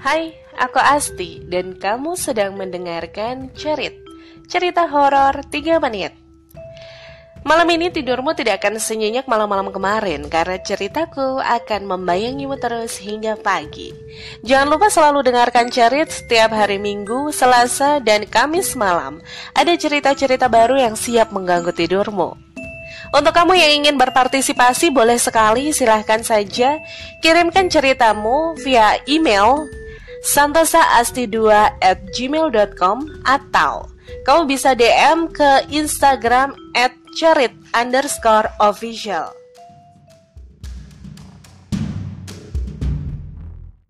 Hai, aku Asti dan kamu sedang mendengarkan Cerit, cerita horor 3 menit. Malam ini tidurmu tidak akan senyenyak malam-malam kemarin karena ceritaku akan membayangimu terus hingga pagi. Jangan lupa selalu dengarkan Cerit setiap hari Minggu, Selasa, dan Kamis malam. Ada cerita-cerita baru yang siap mengganggu tidurmu. Untuk kamu yang ingin berpartisipasi boleh sekali silahkan saja kirimkan ceritamu via email santosaasti2 at gmail.com atau kamu bisa DM ke Instagram at cerit underscore official.